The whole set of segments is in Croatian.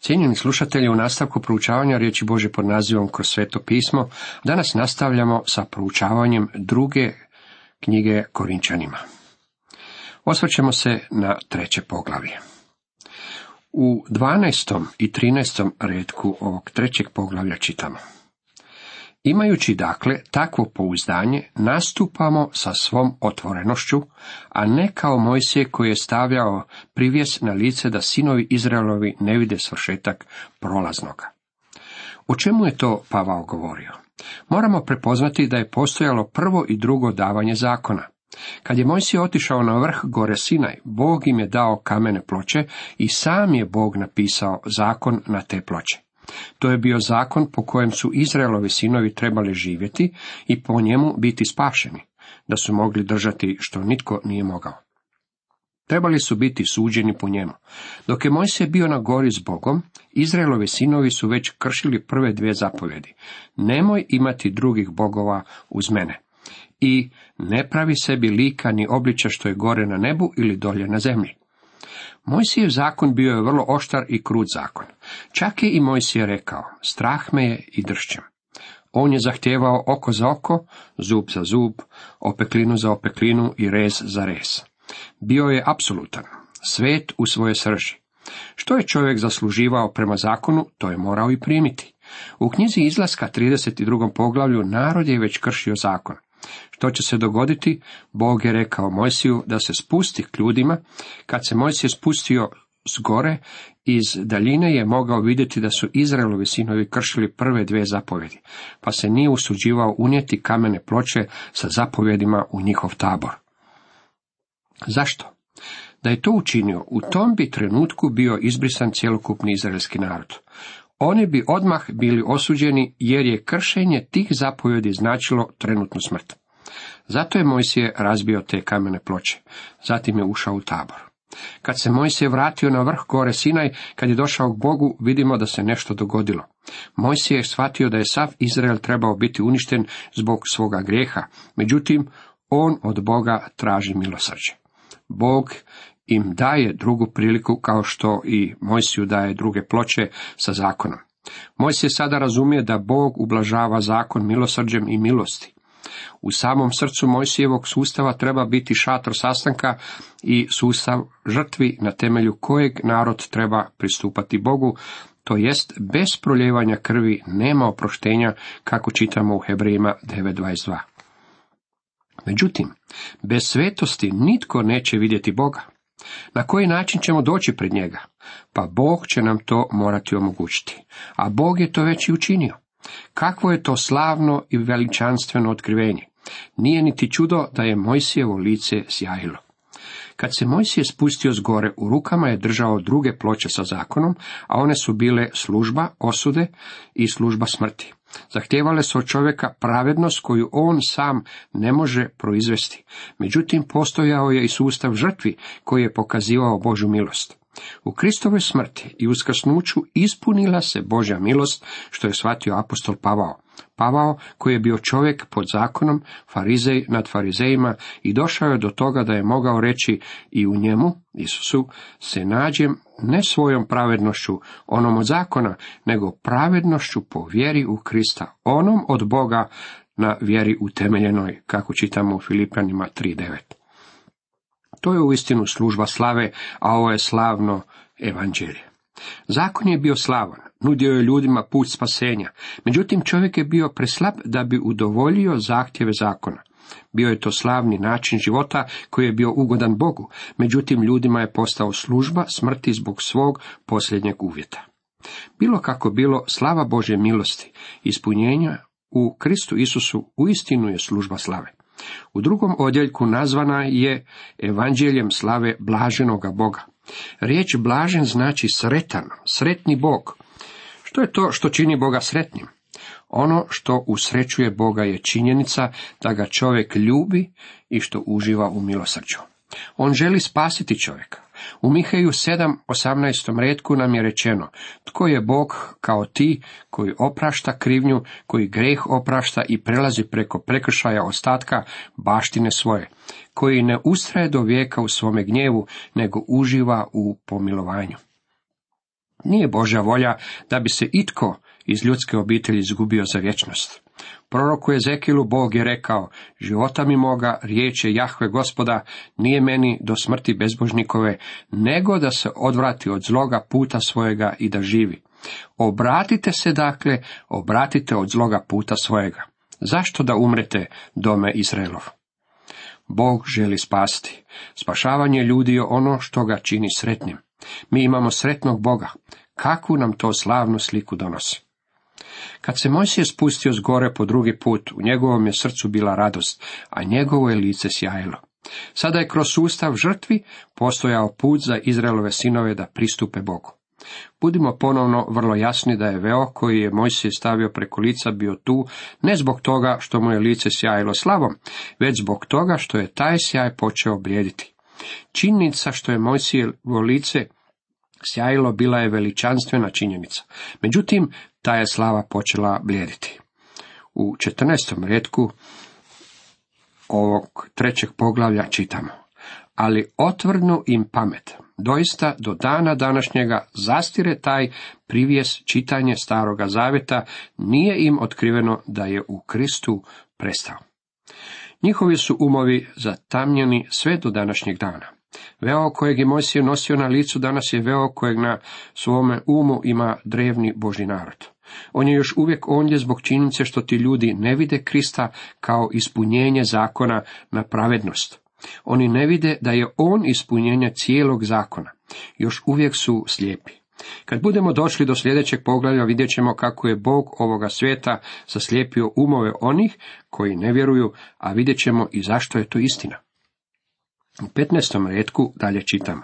Cijenjeni slušatelji, u nastavku proučavanja riječi Bože pod nazivom kroz sveto pismo, danas nastavljamo sa proučavanjem druge knjige Korinčanima. Osvrćemo se na treće poglavlje. U 12. i 13. redku ovog trećeg poglavlja čitamo. Imajući dakle takvo pouzdanje, nastupamo sa svom otvorenošću, a ne kao Mojsije koji je stavljao privjes na lice da sinovi Izraelovi ne vide svršetak prolaznoga. O čemu je to Pavao govorio? Moramo prepoznati da je postojalo prvo i drugo davanje zakona. Kad je Mojsije otišao na vrh gore Sinaj, Bog im je dao kamene ploče i sam je Bog napisao zakon na te ploče. To je bio zakon po kojem su Izraelovi sinovi trebali živjeti i po njemu biti spašeni, da su mogli držati što nitko nije mogao. Trebali su biti suđeni po njemu. Dok je Mojsije bio na gori s Bogom, Izraelovi sinovi su već kršili prve dvije zapovjedi. Nemoj imati drugih bogova uz mene. I ne pravi sebi lika ni obliča što je gore na nebu ili dolje na zemlji. Mojsijev zakon bio je vrlo oštar i krut zakon. Čak je i Mojsije rekao, strah me je i dršćem. On je zahtijevao oko za oko, zub za zub, opeklinu za opeklinu i rez za rez. Bio je apsolutan, svet u svoje srži. Što je čovjek zasluživao prema zakonu, to je morao i primiti. U knjizi izlaska 32. poglavlju narod je već kršio zakon. Što će se dogoditi? Bog je rekao Mojsiju da se spusti k ljudima. Kad se Mojsije spustio s gore, iz daljine je mogao vidjeti da su Izraelovi sinovi kršili prve dvije zapovjedi, pa se nije usuđivao unijeti kamene ploče sa zapovjedima u njihov tabor. Zašto? Da je to učinio, u tom bi trenutku bio izbrisan cjelokupni izraelski narod. Oni bi odmah bili osuđeni jer je kršenje tih zapovjedi značilo trenutnu smrt. Zato je Mojsije razbio te kamene ploče. Zatim je ušao u tabor. Kad se Mojsije vratio na vrh gore Sinaj, kad je došao k Bogu, vidimo da se nešto dogodilo. Mojsije je shvatio da je sav Izrael trebao biti uništen zbog svoga grijeha, međutim, on od Boga traži milosrđe. Bog im daje drugu priliku kao što i Mojsiju daje druge ploče sa zakonom. Mojsije sada razumije da Bog ublažava zakon milosrđem i milosti. U samom srcu Mojsijevog sustava treba biti šator sastanka i sustav žrtvi na temelju kojeg narod treba pristupati Bogu, to jest bez proljevanja krvi nema oproštenja kako čitamo u Hebrejima 9.22. Međutim, bez svetosti nitko neće vidjeti Boga. Na koji način ćemo doći pred njega? Pa Bog će nam to morati omogućiti. A Bog je to već i učinio. Kakvo je to slavno i veličanstveno otkrivenje. Nije niti čudo da je Mojsijevo lice sjajilo. Kad se Mojsije spustio s gore, u rukama je držao druge ploče sa zakonom, a one su bile služba osude i služba smrti. Zahtijevale su od čovjeka pravednost koju on sam ne može proizvesti. Međutim, postojao je i sustav žrtvi koji je pokazivao Božu milost. U Kristovoj smrti i uskrsnuću ispunila se Božja milost, što je shvatio apostol Pavao. Pavao, koji je bio čovjek pod zakonom, farizej nad farizejima i došao je do toga da je mogao reći i u njemu, Isusu, se nađem ne svojom pravednošću, onom od zakona, nego pravednošću po vjeri u Krista, onom od Boga na vjeri utemeljenoj, kako čitamo u Filipanima 3.9. To je uistinu služba slave, a ovo je slavno evanđelje. Zakon je bio slavan, nudio je ljudima put spasenja, međutim čovjek je bio preslab da bi udovoljio zahtjeve zakona. Bio je to slavni način života koji je bio ugodan Bogu, međutim ljudima je postao služba smrti zbog svog posljednjeg uvjeta. Bilo kako bilo, slava Bože milosti, ispunjenja u Kristu Isusu uistinu je služba slave. U drugom odjeljku nazvana je evanđeljem slave blaženoga Boga. Riječ blažen znači sretan, sretni Bog. Što je to što čini Boga sretnim? Ono što usrećuje Boga je činjenica da ga čovjek ljubi i što uživa u milosrđu. On želi spasiti čovjeka. U Mihaju 7.18. redku nam je rečeno, tko je Bog kao ti koji oprašta krivnju, koji greh oprašta i prelazi preko prekršaja ostatka baštine svoje, koji ne ustraje do vijeka u svome gnjevu, nego uživa u pomilovanju. Nije Božja volja da bi se itko iz ljudske obitelji izgubio za vječnost. Proroku Ezekilu Bog je rekao, života mi moga, riječ je Jahve gospoda, nije meni do smrti bezbožnikove, nego da se odvrati od zloga puta svojega i da živi. Obratite se dakle, obratite od zloga puta svojega. Zašto da umrete, dome Izraelov? Bog želi spasti. Spašavanje ljudi je ono što ga čini sretnim. Mi imamo sretnog Boga. Kakvu nam to slavnu sliku donosi? Kad se Mojsije spustio s gore po drugi put, u njegovom je srcu bila radost, a njegovo je lice sjajilo. Sada je kroz sustav žrtvi postojao put za Izraelove sinove da pristupe Bogu. Budimo ponovno vrlo jasni da je veo koji je Mojsije stavio preko lica bio tu, ne zbog toga što mu je lice sjajilo slavom, već zbog toga što je taj sjaj počeo brijediti. Činjenica što je Mojsijevo lice sjajilo bila je veličanstvena činjenica. Međutim, ta je slava počela bljediti. U 14. redku ovog trećeg poglavlja čitamo. Ali otvrnu im pamet. Doista do dana današnjega zastire taj privijes čitanje staroga zaveta, nije im otkriveno da je u Kristu prestao. Njihovi su umovi zatamnjeni sve do današnjeg dana. Veo kojeg je Mojsije nosio na licu danas je veo kojeg na svome umu ima drevni Boži narod. On je još uvijek ondje zbog činjenice što ti ljudi ne vide Krista kao ispunjenje zakona na pravednost. Oni ne vide da je on ispunjenje cijelog zakona. Još uvijek su slijepi. Kad budemo došli do sljedećeg poglavlja vidjet ćemo kako je Bog ovoga svijeta zaslijepio umove onih koji ne vjeruju, a vidjet ćemo i zašto je to istina. U 15. redku dalje čitamo.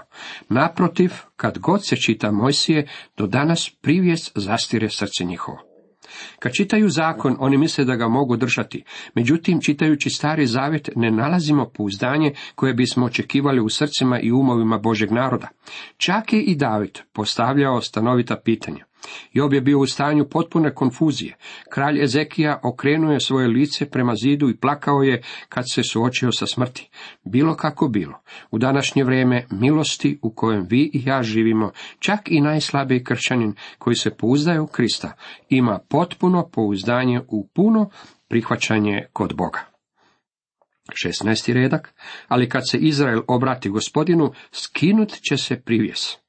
Naprotiv, kad god se čita Mojsije, do danas privijest zastire srce njihovo. Kad čitaju zakon, oni misle da ga mogu držati. Međutim, čitajući stari zavjet, ne nalazimo pouzdanje koje bismo očekivali u srcima i umovima Božeg naroda. Čak je i David postavljao stanovita pitanja. Job je bio u stanju potpune konfuzije. Kralj Ezekija okrenuo je svoje lice prema zidu i plakao je kad se suočio sa smrti. Bilo kako bilo. U današnje vrijeme milosti u kojem vi i ja živimo, čak i najslabiji kršćanin koji se pouzdaje u Krista, ima potpuno pouzdanje u puno prihvaćanje kod Boga. 16. redak, ali kad se Izrael obrati gospodinu, skinut će se privjes.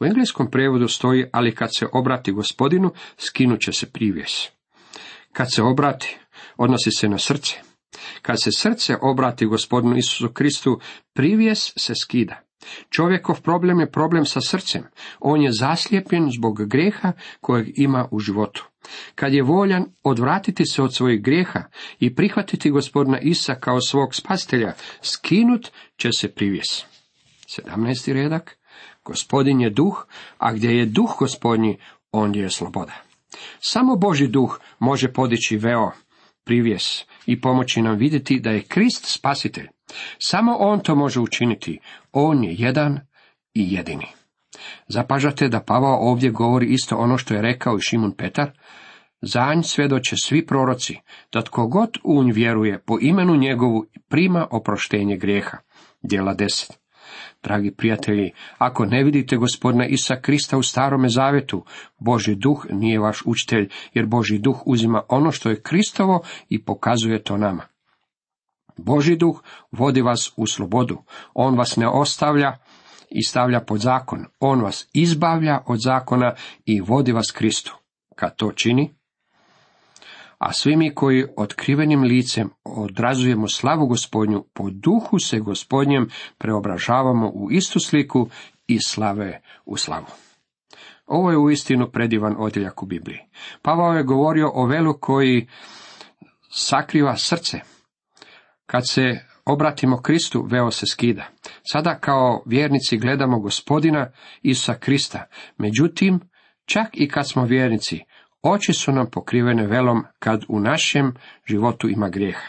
U engleskom prevodu stoji, ali kad se obrati gospodinu, skinut će se privjes. Kad se obrati, odnosi se na srce. Kad se srce obrati gospodinu Isusu Kristu, privjes se skida. Čovjekov problem je problem sa srcem. On je zaslijepljen zbog grijeha kojeg ima u životu. Kad je voljan odvratiti se od svojih grijeha i prihvatiti gospodina Isa kao svog spastelja, skinut će se privjes. 17. redak. Gospodin je duh, a gdje je duh gospodnji, ondje je sloboda. Samo Boži duh može podići veo, privjes i pomoći nam vidjeti da je Krist spasitelj. Samo On to može učiniti. On je jedan i jedini. Zapažate da Pavao ovdje govori isto ono što je rekao i Šimun Petar, Zanj svedoče svi proroci, da tko god u nj vjeruje po imenu njegovu prima oproštenje grijeha. Djela deset. Dragi prijatelji, ako ne vidite gospodina Isa Krista u starome zavetu, Boži duh nije vaš učitelj, jer Boži duh uzima ono što je Kristovo i pokazuje to nama. Boži duh vodi vas u slobodu. On vas ne ostavlja i stavlja pod zakon. On vas izbavlja od zakona i vodi vas Kristu. Kad to čini, a svi mi koji otkrivenim licem odrazujemo slavu gospodnju, po duhu se gospodnjem preobražavamo u istu sliku i slave u slavu. Ovo je uistinu predivan odjeljak u Bibliji. Pavao je govorio o velu koji sakriva srce. Kad se obratimo Kristu, veo se skida. Sada kao vjernici gledamo gospodina Isusa Krista. Međutim, čak i kad smo vjernici, Oči su nam pokrivene velom kad u našem životu ima grijeha.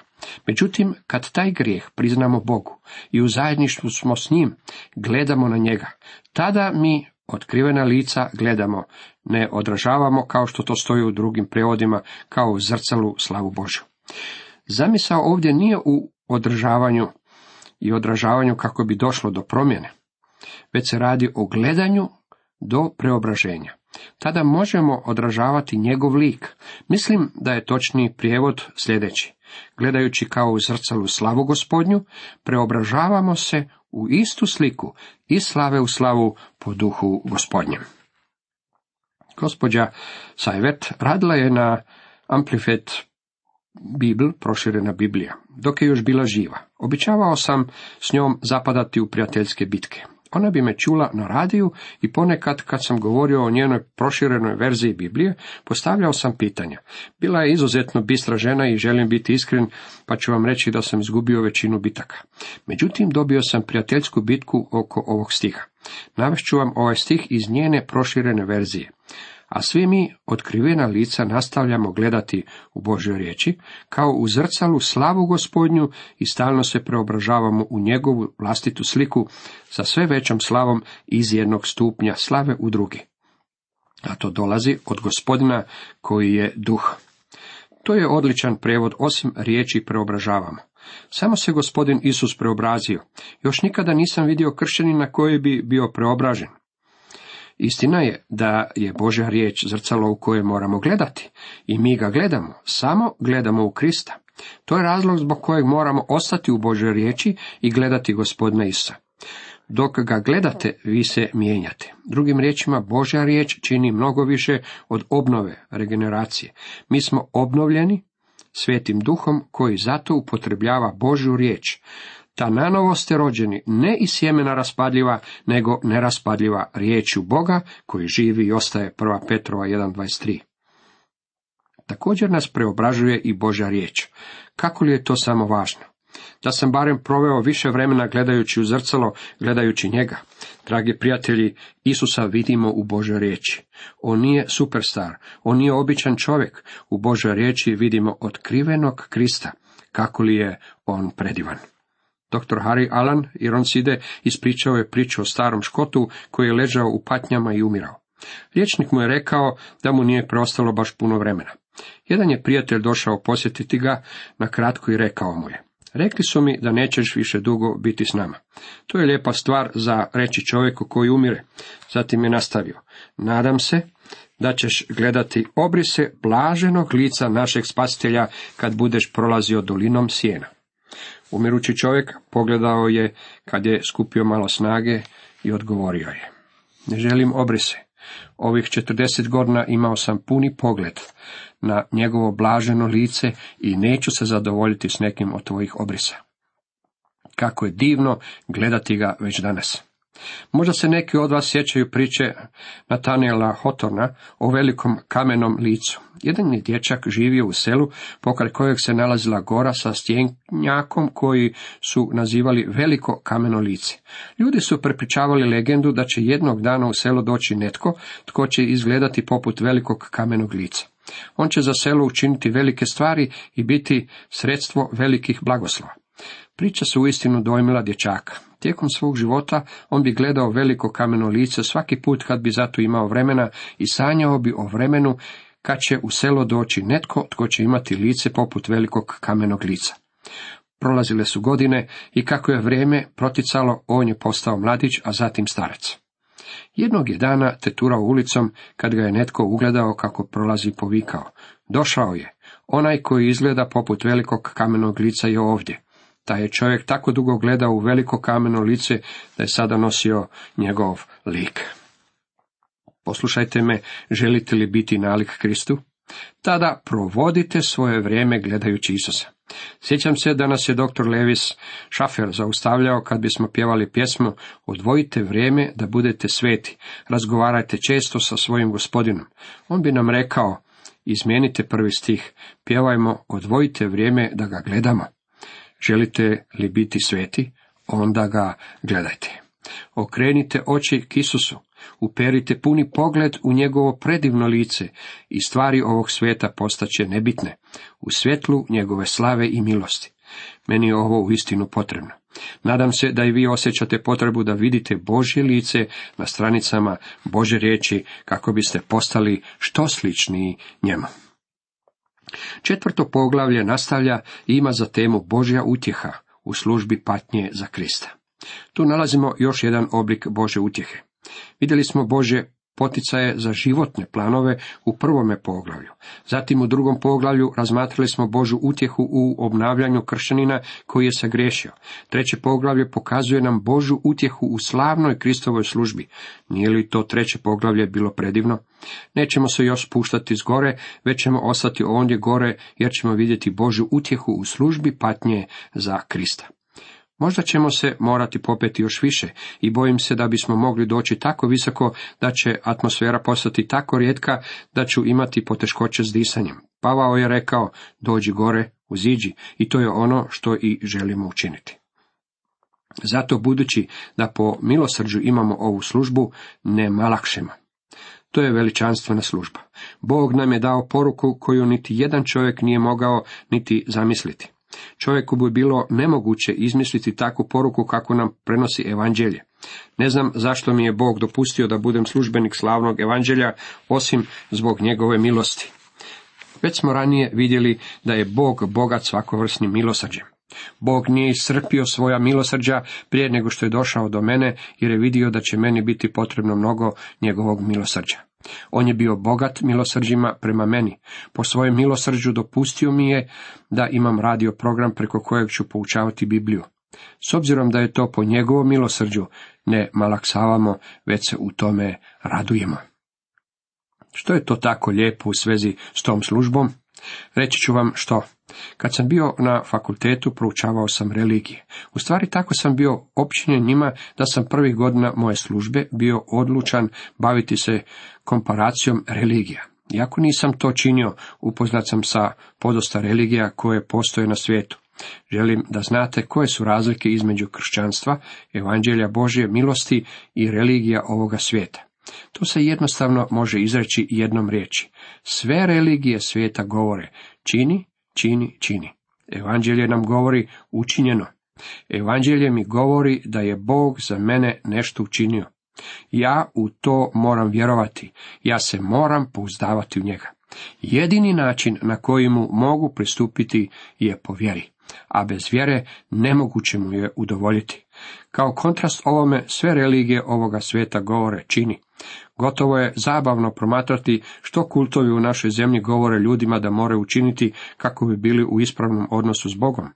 Međutim, kad taj grijeh priznamo Bogu i u zajedništvu smo s njim, gledamo na njega, tada mi otkrivena lica gledamo, ne odražavamo kao što to stoji u drugim prevodima, kao u zrcalu slavu Božju. Zamisao ovdje nije u održavanju i odražavanju kako bi došlo do promjene, već se radi o gledanju do preobraženja. Tada možemo odražavati njegov lik. Mislim da je točniji prijevod sljedeći. Gledajući kao u zrcalu slavu gospodnju, preobražavamo se u istu sliku i slave u slavu po duhu gospodnjem. Gospođa Sajvet radila je na Amplifet Bibl, proširena Biblija, dok je još bila živa. Običavao sam s njom zapadati u prijateljske bitke. Ona bi me čula na radiju i ponekad kad sam govorio o njenoj proširenoj verziji Biblije, postavljao sam pitanja. Bila je izuzetno bistra žena i želim biti iskren, pa ću vam reći da sam izgubio većinu bitaka. Međutim, dobio sam prijateljsku bitku oko ovog stiha. Navešću vam ovaj stih iz njene proširene verzije a svi mi otkrivena lica nastavljamo gledati u Božoj riječi, kao u zrcalu slavu gospodnju i stalno se preobražavamo u njegovu vlastitu sliku sa sve većom slavom iz jednog stupnja slave u drugi. A to dolazi od gospodina koji je duh. To je odličan prevod osim riječi preobražavamo. Samo se gospodin Isus preobrazio. Još nikada nisam vidio kršćanina koji bi bio preobražen. Istina je da je Božja riječ zrcalo u koje moramo gledati i mi ga gledamo, samo gledamo u Krista. To je razlog zbog kojeg moramo ostati u Božoj riječi i gledati gospodina Isa. Dok ga gledate, vi se mijenjate. Drugim riječima, Božja riječ čini mnogo više od obnove, regeneracije. Mi smo obnovljeni svetim duhom koji zato upotrebljava Božju riječ. Ta nanovo ste rođeni ne iz sjemena raspadljiva, nego neraspadljiva riječju Boga koji živi i ostaje 1. Petrova 1.23. Također nas preobražuje i Božja riječ. Kako li je to samo važno? Da sam barem proveo više vremena gledajući u zrcalo, gledajući njega. Dragi prijatelji, Isusa vidimo u Božoj riječi. On nije superstar, on nije običan čovjek. U Božoj riječi vidimo otkrivenog Krista. Kako li je on predivan? Dr. Harry Allen, Ironside, ispričao je priču o starom škotu koji je ležao u patnjama i umirao. Liječnik mu je rekao da mu nije preostalo baš puno vremena. Jedan je prijatelj došao posjetiti ga na kratko i rekao mu je. Rekli su mi da nećeš više dugo biti s nama. To je lijepa stvar za reći čovjeku koji umire. Zatim je nastavio. Nadam se da ćeš gledati obrise blaženog lica našeg spasitelja kad budeš prolazio dolinom sjena. Umirući čovjek pogledao je kad je skupio malo snage i odgovorio je. Ne želim obrise. Ovih četrdeset godina imao sam puni pogled na njegovo blaženo lice i neću se zadovoljiti s nekim od tvojih obrisa. Kako je divno gledati ga već danas. Možda se neki od vas sjećaju priče Natanijela Hotorna o velikom kamenom licu. Jedan je dječak živio u selu pokraj kojeg se nalazila gora sa stjenjakom koji su nazivali veliko kameno lice. Ljudi su prepričavali legendu da će jednog dana u selo doći netko tko će izgledati poput velikog kamenog lica. On će za selo učiniti velike stvari i biti sredstvo velikih blagoslova. Priča se uistinu dojmila dječaka. Tijekom svog života on bi gledao veliko kameno lice svaki put kad bi zato imao vremena i sanjao bi o vremenu kad će u selo doći netko tko će imati lice poput velikog kamenog lica. Prolazile su godine i kako je vrijeme proticalo, on je postao mladić, a zatim starac. Jednog je dana teturao ulicom, kad ga je netko ugledao kako prolazi povikao. Došao je, onaj koji izgleda poput velikog kamenog lica je ovdje. Taj je čovjek tako dugo gledao u veliko kameno lice da je sada nosio njegov lik. Poslušajte me, želite li biti nalik Kristu? Tada provodite svoje vrijeme gledajući Isusa. Sjećam se da nas je dr. Levis Šafer zaustavljao kad bismo pjevali pjesmu Odvojite vrijeme da budete sveti, razgovarajte često sa svojim gospodinom. On bi nam rekao, izmijenite prvi stih, pjevajmo Odvojite vrijeme da ga gledamo. Želite li biti sveti? Onda ga gledajte. Okrenite oči k Isusu, uperite puni pogled u njegovo predivno lice i stvari ovog svijeta postaće nebitne, u svjetlu njegove slave i milosti. Meni je ovo uistinu potrebno. Nadam se da i vi osjećate potrebu da vidite Božje lice na stranicama Bože riječi kako biste postali što sličniji njemu. Četvrto poglavlje nastavlja i ima za temu Božja utjeha u službi patnje za Krista. Tu nalazimo još jedan oblik Bože utjehe. Vidjeli smo Bože poticaje za životne planove u prvome poglavlju. Zatim u drugom poglavlju razmatrali smo Božu utjehu u obnavljanju kršćanina koji je sagriješio. Treće poglavlje pokazuje nam Božu utjehu u slavnoj Kristovoj službi. Nije li to treće poglavlje bilo predivno? Nećemo se još spuštati s gore, već ćemo ostati ondje gore jer ćemo vidjeti Božu utjehu u službi patnje za Krista. Možda ćemo se morati popeti još više i bojim se da bismo mogli doći tako visoko da će atmosfera postati tako rijetka da ću imati poteškoće s disanjem. Pavao je rekao, dođi gore, uziđi i to je ono što i želimo učiniti. Zato budući da po milosrđu imamo ovu službu, ne malakšemo. To je veličanstvena služba. Bog nam je dao poruku koju niti jedan čovjek nije mogao niti zamisliti. Čovjeku bi bilo nemoguće izmisliti takvu poruku kako nam prenosi evanđelje. Ne znam zašto mi je Bog dopustio da budem službenik slavnog evanđelja, osim zbog njegove milosti. Već smo ranije vidjeli da je Bog bogat svakovrsnim milosrđem. Bog nije iscrpio svoja milosrđa prije nego što je došao do mene, jer je vidio da će meni biti potrebno mnogo njegovog milosrđa. On je bio bogat milosrđima prema meni. Po svojem milosrđu dopustio mi je da imam radio program preko kojeg ću poučavati Bibliju. S obzirom da je to po njegovom milosrđu, ne malaksavamo, već se u tome radujemo. Što je to tako lijepo u svezi s tom službom? Reći ću vam što. Kad sam bio na fakultetu, proučavao sam religije. U stvari tako sam bio općinjen njima da sam prvih godina moje službe bio odlučan baviti se komparacijom religija. Iako nisam to činio, upoznat sam sa podosta religija koje postoje na svijetu. Želim da znate koje su razlike između kršćanstva, evanđelja Božje milosti i religija ovoga svijeta. To se jednostavno može izreći jednom riječi. Sve religije svijeta govore čini, čini, čini. Evanđelje nam govori učinjeno. Evanđelje mi govori da je Bog za mene nešto učinio. Ja u to moram vjerovati, ja se moram pouzdavati u njega. Jedini način na koji mu mogu pristupiti je po vjeri, a bez vjere nemoguće mu je udovoljiti. Kao kontrast ovome sve religije ovoga svijeta govore čini. Gotovo je zabavno promatrati što kultovi u našoj zemlji govore ljudima da moraju učiniti kako bi bili u ispravnom odnosu s Bogom.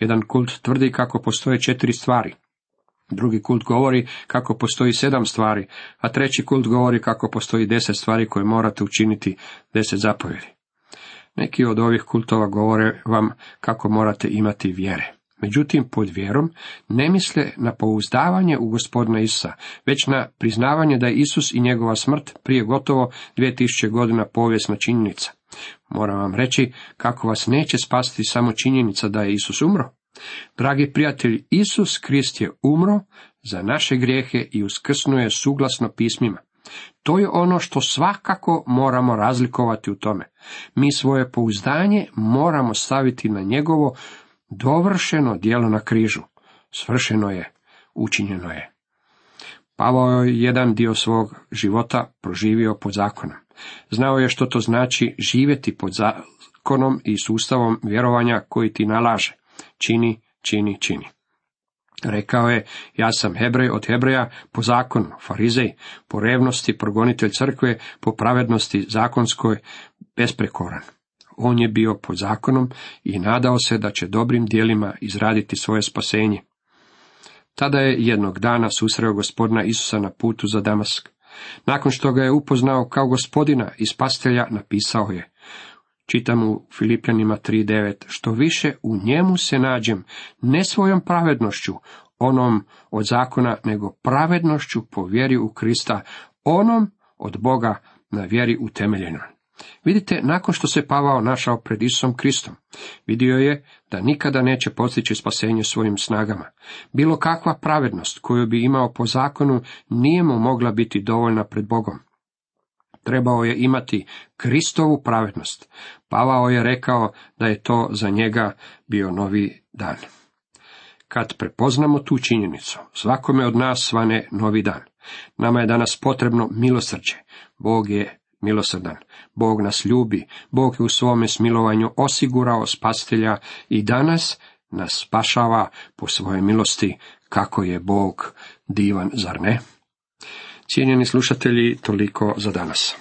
Jedan kult tvrdi kako postoje četiri stvari. Drugi kult govori kako postoji sedam stvari, a treći kult govori kako postoji deset stvari koje morate učiniti, deset zapovjedi. Neki od ovih kultova govore vam kako morate imati vjere. Međutim, pod vjerom ne misle na pouzdavanje u gospodina Isusa, već na priznavanje da je Isus i njegova smrt prije gotovo 2000 godina povijesna činjenica. Moram vam reći kako vas neće spasti samo činjenica da je Isus umro. Dragi prijatelji, Isus Krist je umro za naše grijehe i uskrsnuje suglasno pismima. To je ono što svakako moramo razlikovati u tome. Mi svoje pouzdanje moramo staviti na njegovo dovršeno djelo na križu. Svršeno je, učinjeno je. Pavao je jedan dio svog života proživio pod zakonom. Znao je što to znači živjeti pod zakonom i sustavom vjerovanja koji ti nalaže. Čini, čini, čini. Rekao je, ja sam Hebrej od Hebreja po zakonu, farizej, po revnosti, progonitelj crkve, po pravednosti zakonskoj, besprekoran. On je bio pod zakonom i nadao se da će dobrim dijelima izraditi svoje spasenje. Tada je jednog dana susreo gospodina Isusa na putu za Damask. Nakon što ga je upoznao kao gospodina i spastelja, napisao je, čitam u Filipljanima 3.9, što više u njemu se nađem, ne svojom pravednošću, onom od zakona, nego pravednošću po vjeri u Krista, onom od Boga na vjeri utemeljenoj. Vidite, nakon što se Pavao našao pred Isusom Kristom, vidio je da nikada neće postići spasenje svojim snagama. Bilo kakva pravednost koju bi imao po zakonu nije mu mogla biti dovoljna pred Bogom. Trebao je imati Kristovu pravednost. Pavao je rekao da je to za njega bio novi dan. Kad prepoznamo tu činjenicu, svakome od nas svane novi dan. Nama je danas potrebno milosrđe. Bog je milosrdan. Bog nas ljubi, Bog je u svome smilovanju osigurao spastelja i danas nas spašava po svojoj milosti, kako je Bog divan, zar ne? Cijenjeni slušatelji, toliko za danas.